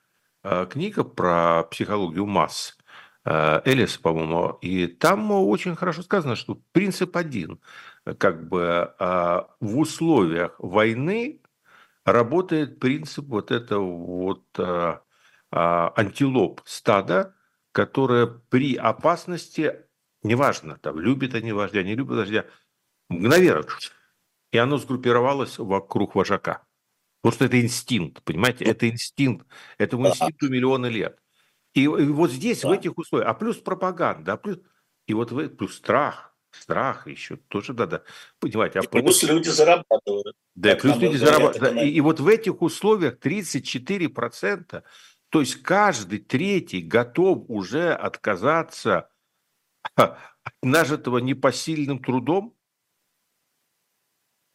книга про психологию масс. Элис, по-моему, и там очень хорошо сказано, что принцип один, как бы в условиях войны работает принцип вот этого вот а, а, антилоп стада, которое при опасности, неважно, там, любит они вождя, не любит вождя, мгновенно, и оно сгруппировалось вокруг вожака. Потому что это инстинкт, понимаете, это инстинкт, этому инстинкту миллионы лет. И, и вот здесь, да. в этих условиях, а плюс пропаганда, а плюс, и вот плюс страх, Страх еще тоже надо понимать. А и плюс люди зарабатывают. Да, плюс люди зарабатывают. И, и вот в этих условиях 34%, то есть каждый третий готов уже отказаться от нажитого непосильным трудом.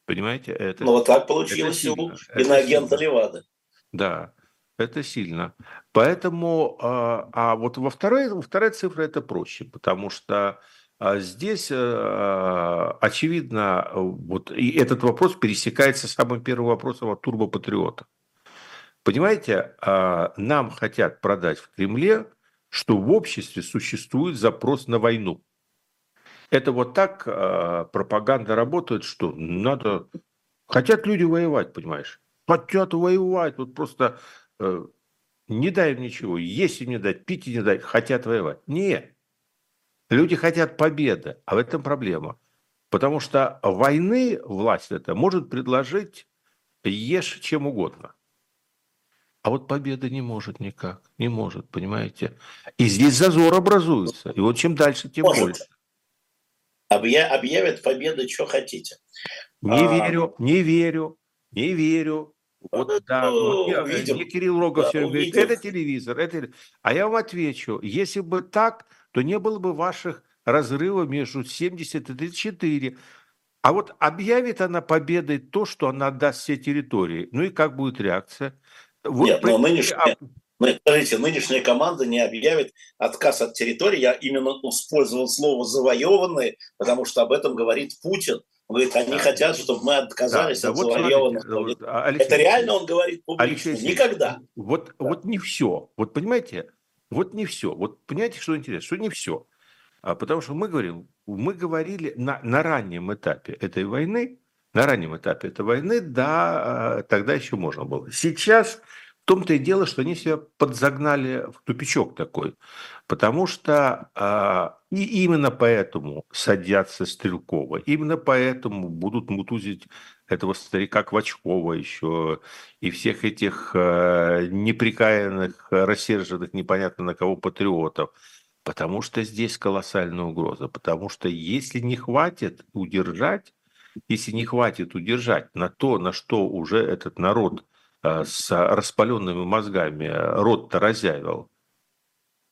Понимаете? Это, ну вот так получилось это у иноагента Левада. Да, это сильно. Поэтому, а, а вот во второй, вторая цифра это проще, потому что а здесь, э, очевидно, вот и этот вопрос пересекается с самым первым вопросом от турбопатриота. Понимаете, а, нам хотят продать в Кремле, что в обществе существует запрос на войну. Это вот так а, пропаганда работает, что надо... Хотят люди воевать, понимаешь? Хотят воевать, вот просто э, не дай им ничего, есть им не дать, пить им не дать, хотят воевать. Нет. Люди хотят победы, а в этом проблема. Потому что войны власть это может предложить ешь чем угодно. А вот победа не может никак, не может, понимаете? И здесь зазор образуется. И вот чем дальше, тем может. больше. Объявят победу, что хотите. Не а... верю, не верю, не верю. Вот ну, да, вот, видим. мне Кирилл Рогов да, все говорит, это телевизор, это... А я вам отвечу, если бы так, то не было бы ваших разрывов между 70 и 34. А вот объявит она победой то, что она отдаст все территории. Ну и как будет реакция? Вот Нет, но нынешняя, смотрите, нынешняя команда не объявит отказ от территории. Я именно использовал слово «завоеванные», потому что об этом говорит Путин. Он говорит, они да. хотят, чтобы мы отказались да, от вот завоеванных. Смотрите, Алексей, Это реально он говорит публично. Алексей, Никогда. Вот, да. вот не все. Вот понимаете, вот не все. Вот понимаете, что интересно? Что не все. А потому что мы говорим, мы говорили на, на раннем этапе этой войны, на раннем этапе этой войны, да, тогда еще можно было. Сейчас в том-то и дело, что они себя подзагнали в тупичок такой, потому что а, и именно поэтому садятся Стрелкова, именно поэтому будут мутузить этого старика Квачкова еще и всех этих а, неприкаянных, рассерженных непонятно на кого патриотов. Потому что здесь колоссальная угроза. Потому что если не хватит удержать, если не хватит удержать на то, на что уже этот народ Э, с распаленными мозгами рот-то разявил,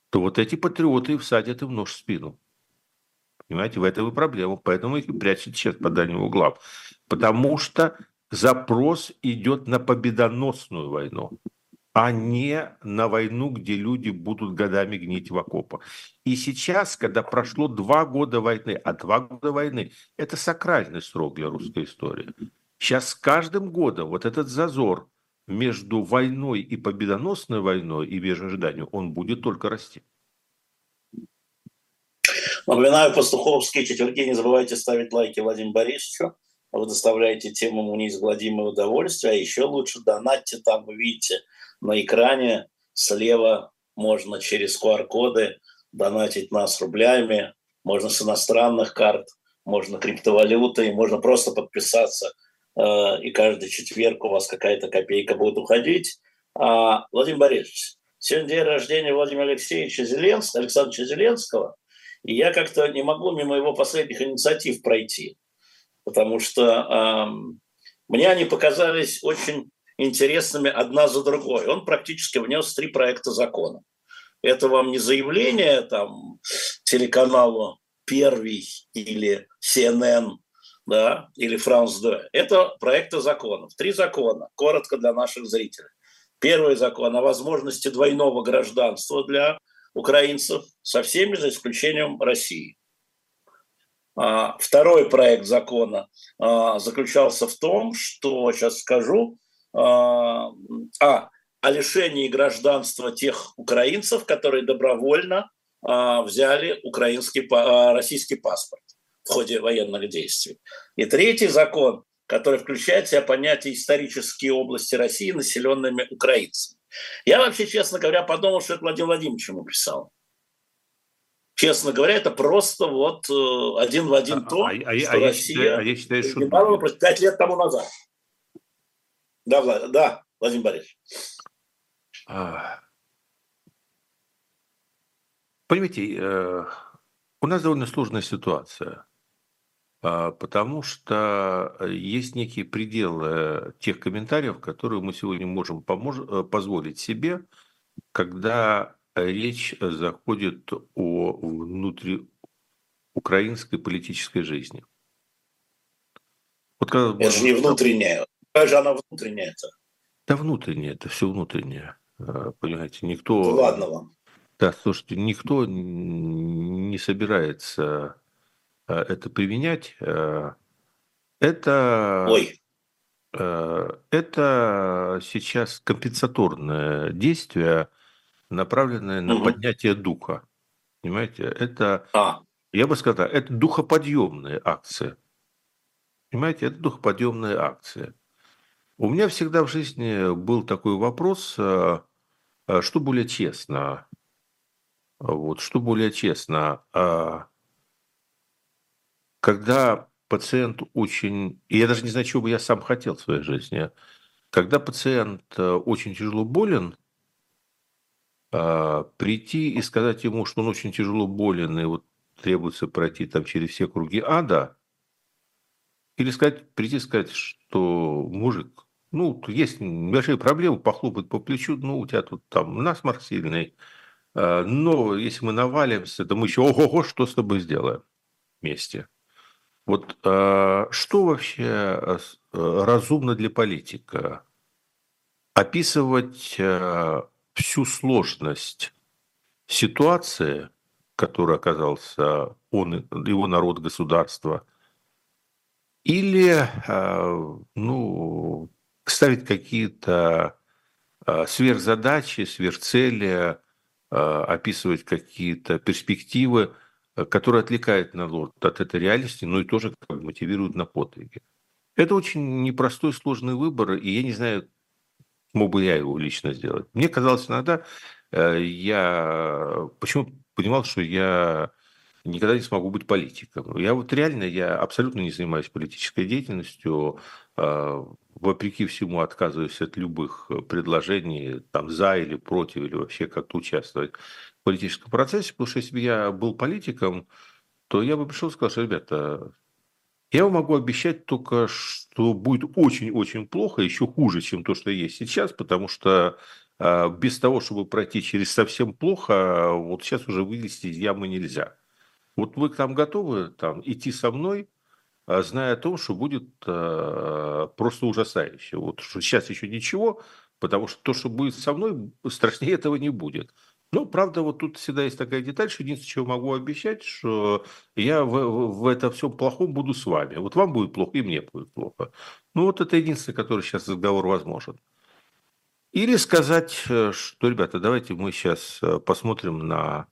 то вот эти патриоты всадят им нож в спину. Понимаете, в этом и проблема. Поэтому их и прячут сейчас по дальним углам. Потому что запрос идет на победоносную войну, а не на войну, где люди будут годами гнить в окопах. И сейчас, когда прошло два года войны, а два года войны – это сакральный срок для русской истории. Сейчас с каждым годом вот этот зазор между войной и победоносной войной и вежу ожиданию, он будет только расти. Напоминаю, Пастуховский четверги. Не забывайте ставить лайки Владимиру Борисовичу. Вы доставляете тем ему неизгладимое удовольствие. А еще лучше донатьте там, видите на экране слева можно через QR-коды донатить нас рублями, можно с иностранных карт, можно криптовалютой, можно просто подписаться – Э, и каждый четверг у вас какая-то копейка будет уходить. А, Владимир Борисович, сегодня день рождения Владимира Алексеевича Зеленского, Александровича Зеленского, и я как-то не могу мимо его последних инициатив пройти, потому что э, мне они показались очень интересными одна за другой. Он практически внес три проекта закона. Это вам не заявление там телеканалу Первый или CNN да, или Франс 2. Это проекты законов. Три закона, коротко для наших зрителей. Первый закон о возможности двойного гражданства для украинцев со всеми, за исключением России. А, второй проект закона а, заключался в том, что, сейчас скажу, а, а, о лишении гражданства тех украинцев, которые добровольно взяли украинский, российский паспорт в ходе военных действий. И третий закон, который включает в себя понятие исторические области России, населенными украинцами. Я вообще, честно говоря, подумал, что это Владимир Владимирович ему писал. Честно говоря, это просто вот э, один в один а, то, а, а, что а Россия я считаю, а я считаю, что... пять лет тому назад. Да, Влад, да Владимир Борисович. А... Понимаете, э, у нас довольно сложная ситуация. А, потому что есть некие пределы тех комментариев, которые мы сегодня можем э, позволить себе, когда речь заходит о внутриукраинской политической жизни. Вот когда это же не внутренняя. Какая же она внутренняя-то? Да внутренняя, это все внутреннее. Э, понимаете, никто... Ну, ладно вам. Да, слушайте, никто не собирается Э, это применять, э, это, Ой. Это сейчас компенсаторное действие, направленное на угу. поднятие духа. Понимаете, это, а. я бы сказал, это духоподъемные акции. Понимаете, это духоподъемные акции. У меня всегда в жизни был такой вопрос, что более честно, вот, что более честно, а когда пациент очень... И я даже не знаю, чего бы я сам хотел в своей жизни. Когда пациент э, очень тяжело болен, прийти и сказать ему, что он очень тяжело болен, и вот требуется пройти там через все круги ада, или сказать, прийти и сказать, что мужик, ну, есть небольшие проблемы, похлопать по плечу, ну, у тебя тут там насморк сильный, а, но если мы навалимся, то мы еще ого-го, что с тобой сделаем вместе. Вот э, что вообще э, разумно для политика? Описывать э, всю сложность ситуации, в которой оказался он, его народ, государство, или э, ну, ставить какие-то э, сверхзадачи, сверхцели, э, описывать какие-то перспективы, которые отвлекают народ от этой реальности, но и тоже как бы мотивируют на подвиги. Это очень непростой, сложный выбор, и я не знаю, мог бы я его лично сделать. Мне казалось иногда, я почему понимал, что я никогда не смогу быть политиком. Я вот реально, я абсолютно не занимаюсь политической деятельностью, а, вопреки всему отказываюсь от любых предложений, там, за или против, или вообще как-то участвовать в политическом процессе, потому что если бы я был политиком, то я бы пришел и сказал, что, ребята, я вам могу обещать только, что будет очень-очень плохо, еще хуже, чем то, что есть сейчас, потому что а, без того, чтобы пройти через совсем плохо, вот сейчас уже вылезти из ямы нельзя. Вот вы там готовы там, идти со мной, а, зная о том, что будет э, просто ужасающе. Вот что сейчас еще ничего, потому что то, что будет со мной, страшнее этого не будет. Ну, правда, вот тут всегда есть такая деталь, что единственное, чего могу обещать, что я в, в, в это все плохом буду с вами. Вот вам будет плохо, и мне будет плохо. Ну, вот это единственное, который сейчас разговор возможен. Или сказать, э, что, ребята, давайте мы сейчас э, посмотрим на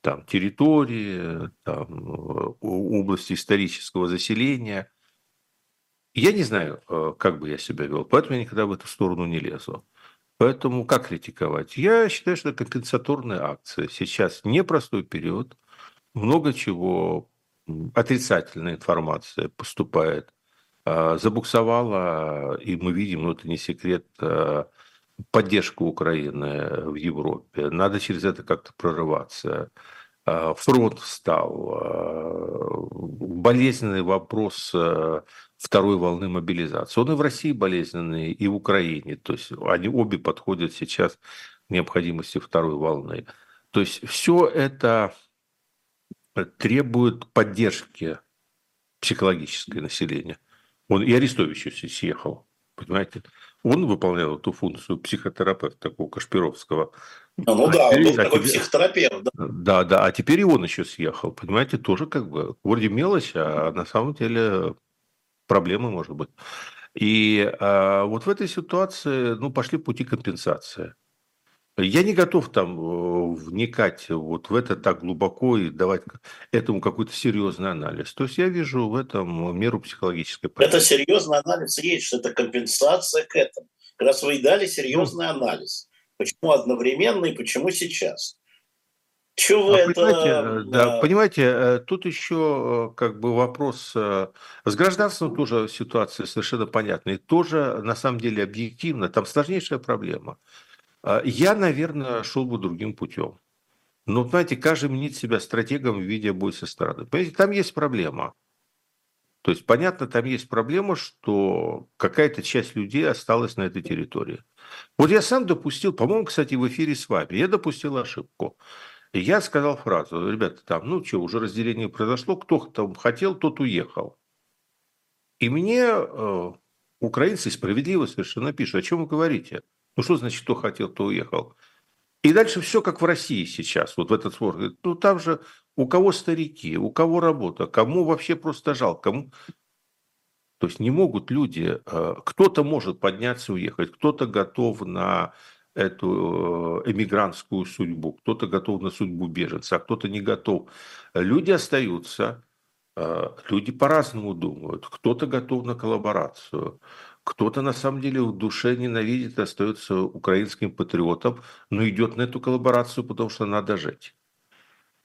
там, территории, там, области исторического заселения. Я не знаю, э, как бы я себя вел, поэтому я никогда в эту сторону не лезу. Поэтому как критиковать? Я считаю, что это компенсаторная акция. Сейчас непростой период, много чего отрицательная информация поступает. А, забуксовала, и мы видим, ну это не секрет, а, поддержку Украины в Европе. Надо через это как-то прорываться. А, фронт встал. А, болезненный вопрос а, второй волны мобилизации. Он и в России болезненный, и в Украине. То есть они обе подходят сейчас к необходимости второй волны. То есть все это требует поддержки психологической населения. Он и Арестович съехал, понимаете? Он выполнял эту функцию психотерапевта такого Кашпировского. Ну, ну а да, теперь, он был а такой теперь, психотерапевт. Да. да, да, а теперь и он еще съехал, понимаете, тоже как бы вроде мелочь, а на самом деле проблемы может быть. И а, вот в этой ситуации, ну, пошли пути компенсации. Я не готов там э, вникать вот в это так глубоко и давать этому какой-то серьезный анализ. То есть я вижу в этом меру психологической поддержки. Это серьезный анализ есть, что это компенсация к этому. Как раз вы и дали серьезный ну, анализ. Почему одновременно и почему сейчас? Чего а, это... Понимаете, э, да, понимаете, э, тут еще как бы вопрос с гражданством тоже ситуация совершенно понятная. И тоже на самом деле объективно, там сложнейшая проблема. А, я, наверное, шел бы другим путем. Но, знаете, каждый мнит себя стратегом в виде бой со стороны. Понимаете, там есть проблема. То есть, понятно, там есть проблема, что какая-то часть людей осталась на этой территории. Вот я сам допустил, по-моему, кстати, в эфире с вами, я допустил ошибку. Я сказал фразу, ребята, там, ну что, уже разделение произошло, кто там хотел, тот уехал. И мне э, украинцы справедливо совершенно пишут, о чем вы говорите? Ну, что значит, кто хотел, то уехал? И дальше все как в России сейчас, вот в этот спор. Ну, там же у кого старики, у кого работа, кому вообще просто жалко, кому... То есть не могут люди, э, кто-то может подняться и уехать, кто-то готов на эту э, эмигрантскую судьбу, кто-то готов на судьбу беженца, а кто-то не готов. Люди остаются, э, люди по-разному думают, кто-то готов на коллаборацию, кто-то на самом деле в душе ненавидит, остается украинским патриотом, но идет на эту коллаборацию, потому что надо жить.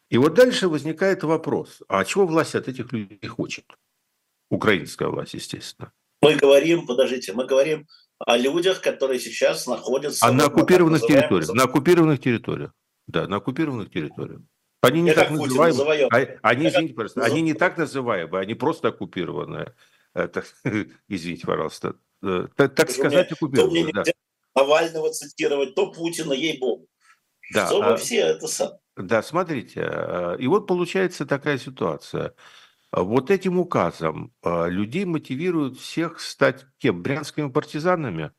И вот дальше возникает вопрос, а чего власть от этих людей хочет? Украинская власть, естественно. Мы говорим, подождите, мы говорим о людях, которые сейчас находятся... А на оккупированных территориях, на оккупированных территориях. Да, на оккупированных территориях. Они не Я так называемые. А, они, извините, пожалуйста, они не так называемые, они просто оккупированные. Это, извините, пожалуйста. Э, так, так сказать, оккупированы. Да. Навального цитировать, то Путина, ей-богу. Да, Что а, все это сам. Да, смотрите, а, и вот получается такая ситуация. Вот этим указом людей мотивируют всех стать кем? Брянскими партизанами?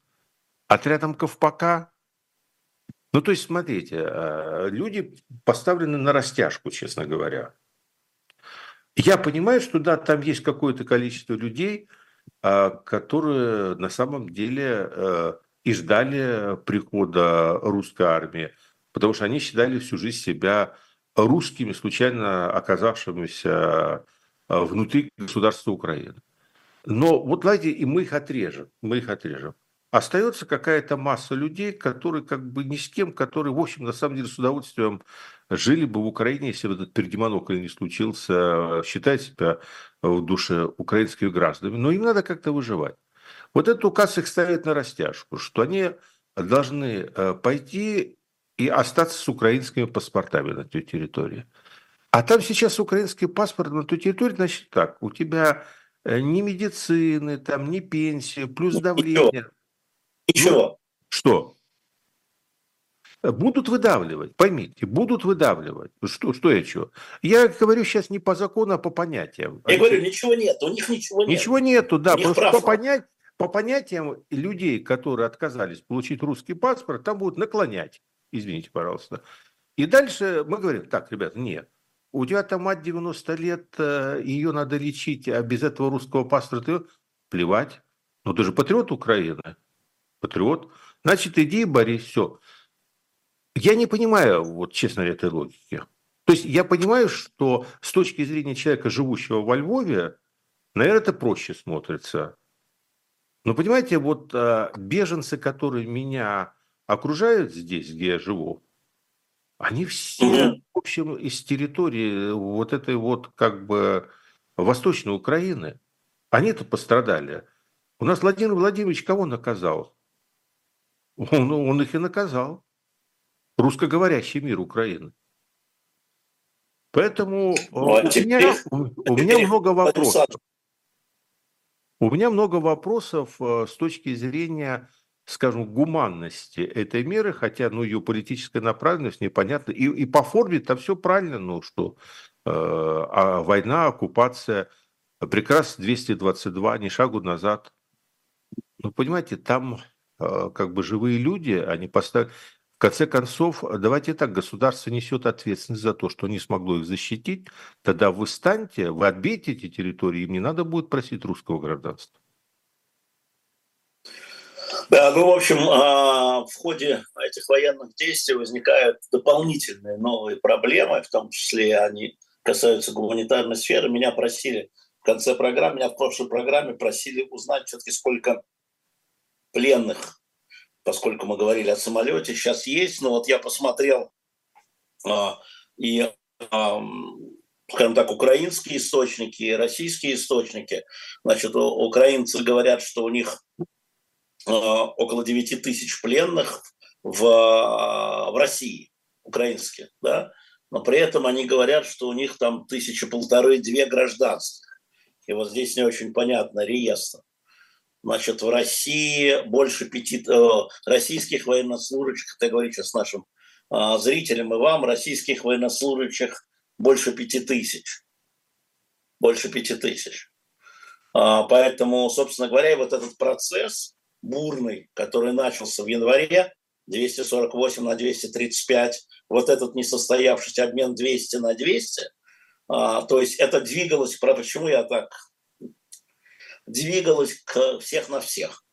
Отрядом Ковпака? Ну, то есть, смотрите, люди поставлены на растяжку, честно говоря. Я понимаю, что да, там есть какое-то количество людей, которые на самом деле и ждали прихода русской армии, потому что они считали всю жизнь себя русскими, случайно оказавшимися э, внутри государства Украины. Но вот давайте и мы их отрежем, мы их отрежем. Остается какая-то масса людей, которые как бы ни с кем, которые, в общем, на самом деле с удовольствием жили бы в Украине, если бы этот пердемонокль не случился, считать себя в душе украинскими гражданами. Но им надо как-то выживать. Вот этот указ их ставит на растяжку, что они должны э, пойти и остаться с украинскими паспортами на той территории. А там сейчас украинский паспорт на той территории, значит так, у тебя э, ни медицины, там, ни пенсии, плюс давление. Ничего. Ну, что? Будут выдавливать, поймите, будут выдавливать. Что, что я чего? Я говорю сейчас не по закону, а по понятиям. Я говорю, ничего нет, у них ничего нет. Ничего нету, да, просто по, понять, по понятиям людей, которые отказались получить русский паспорт, там будут наклонять. Извините, пожалуйста. И дальше мы говорим, так, ребята, нет. У тебя там мать 90 лет, э, ее надо лечить, а без этого русского паспорта плевать. Ну ты же патриот Украины. Патриот. Значит, иди и борись, все. Я не понимаю, вот честно, этой логики. То есть я понимаю, что с точки зрения человека, живущего во Львове, наверное, это проще смотрится. Но понимаете, вот а, беженцы, которые меня окружают здесь, где я живу, они все, в общем, из территории вот этой вот как бы Восточной Украины. Они-то пострадали. У нас Владимир Владимирович кого наказал? Он, он их и наказал. Русскоговорящий мир Украины. Поэтому ну, а у, меня, у меня много вопросов. У меня много вопросов э, с точки зрения, скажем, гуманности этой меры, хотя, ну, ее политическая направленность непонятна. И, и по форме там все правильно, ну, что э, а война, оккупация, приказ 222, ни шагу назад. Ну, понимаете, там э, как бы живые люди, они поставили конце концов, давайте так, государство несет ответственность за то, что не смогло их защитить, тогда вы станьте, вы отбейте эти территории, им не надо будет просить русского гражданства. Да, ну, в общем, а, в ходе этих военных действий возникают дополнительные новые проблемы, в том числе они касаются гуманитарной сферы. Меня просили в конце программы, меня в прошлой программе просили узнать все-таки, сколько пленных поскольку мы говорили о самолете, сейчас есть. Но вот я посмотрел а, и, а, скажем так, украинские источники и российские источники. Значит, украинцы говорят, что у них а, около 9 тысяч пленных в, в России, украинские, да, но при этом они говорят, что у них там тысяча полторы-две гражданских. И вот здесь не очень понятно реестр. Значит, в России больше пяти э, российских военнослужащих, это я говорю сейчас нашим э, зрителям и вам, российских военнослужащих больше пяти тысяч. Больше пяти тысяч. А, поэтому, собственно говоря, вот этот процесс бурный, который начался в январе, 248 на 235, вот этот несостоявшийся обмен 200 на 200, а, то есть это двигалось, почему я так двигалась к всех на всех.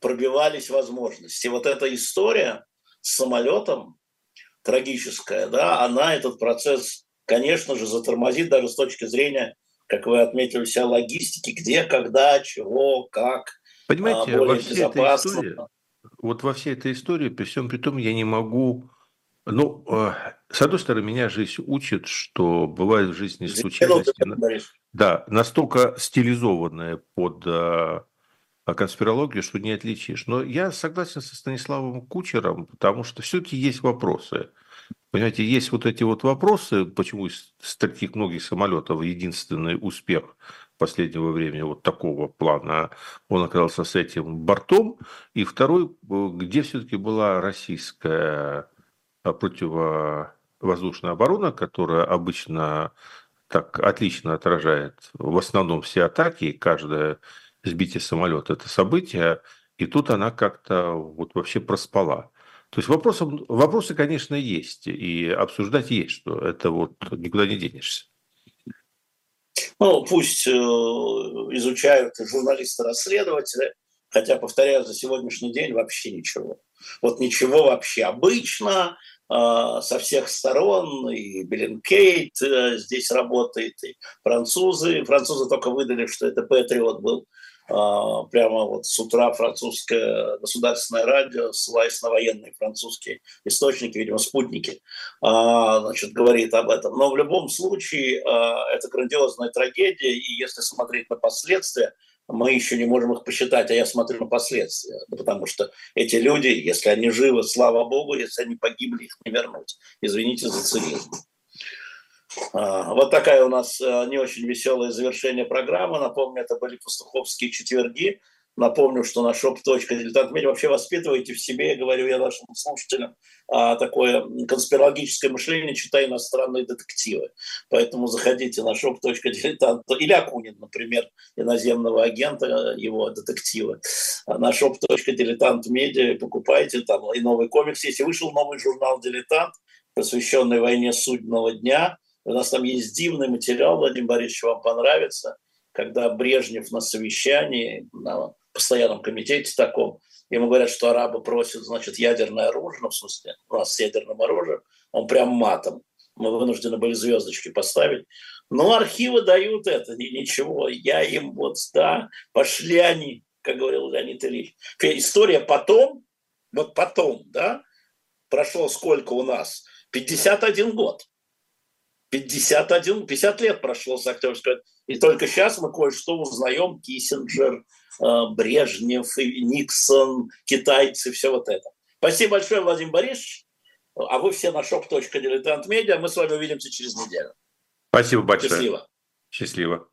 Пробивались возможности. Вот эта история с самолетом трагическая, да, она этот процесс, конечно же, затормозит даже с точки зрения, как вы отметили, вся логистики, где, когда, чего, как. Понимаете, а, более во всей безопасно. Этой истории, вот во всей этой истории, при всем при том, я не могу ну, э, с одной стороны, меня жизнь учит, что бывают в жизни случайности, да, настолько стилизованные под э, конспирологию, что не отличишь. Но я согласен со Станиславом Кучером, потому что все-таки есть вопросы. Понимаете, есть вот эти вот вопросы, почему из таких многих самолетов единственный успех последнего времени вот такого плана, он оказался с этим бортом. И второй, э, где все-таки была российская противовоздушная оборона, которая обычно так отлично отражает в основном все атаки, каждое сбитие самолета – это событие, и тут она как-то вот вообще проспала. То есть вопросы, вопросы, конечно, есть, и обсуждать есть, что это вот никуда не денешься. Ну, пусть э, изучают журналисты-расследователи, хотя, повторяю, за сегодняшний день вообще ничего. Вот ничего вообще. Обычно со всех сторон, и Bellingcat э, здесь работает, и французы. Французы только выдали, что это Патриот был а, прямо вот с утра французское государственное радио, ссылаясь на военные французские источники, видимо, спутники, а, значит, говорит об этом. Но в любом случае а, это грандиозная трагедия, и если смотреть на последствия, мы еще не можем их посчитать, а я смотрю на последствия, потому что эти люди, если они живы, слава богу, если они погибли, их не вернуть. Извините за цинизм. А, вот такая у нас э, не очень веселое завершение программы. Напомню, это были пастуховские четверги. Напомню, что на shop.diletantmedia вообще воспитывайте в себе, говорю я нашим слушателям, а, такое конспирологическое мышление, читая иностранные детективы. Поэтому заходите на shop.diletant или Акунин, например, иноземного агента, его детективы. На shop.diletantmedia покупайте там и новый комикс. Если вышел новый журнал «Дилетант», посвященный войне судного дня – у нас там есть дивный материал, Владимир Борисович, вам понравится, когда Брежнев на совещании, на постоянном комитете таком, ему говорят, что арабы просят, значит, ядерное оружие, ну, в смысле, у нас с ядерным оружием, он прям матом. Мы вынуждены были звездочки поставить. Но архивы дают это, ничего. Я им вот, да, пошли они, как говорил Леонид Ильич. История потом, вот потом, да, прошло сколько у нас? 51 год. 51, 50 лет прошло с Октябрьской. И только сейчас мы кое-что узнаем. Киссинджер, Брежнев, Никсон, китайцы, все вот это. Спасибо большое, Владимир Борисович. А вы все на shop.diletantmedia. Мы с вами увидимся через неделю. Спасибо большое. Счастливо. Счастливо.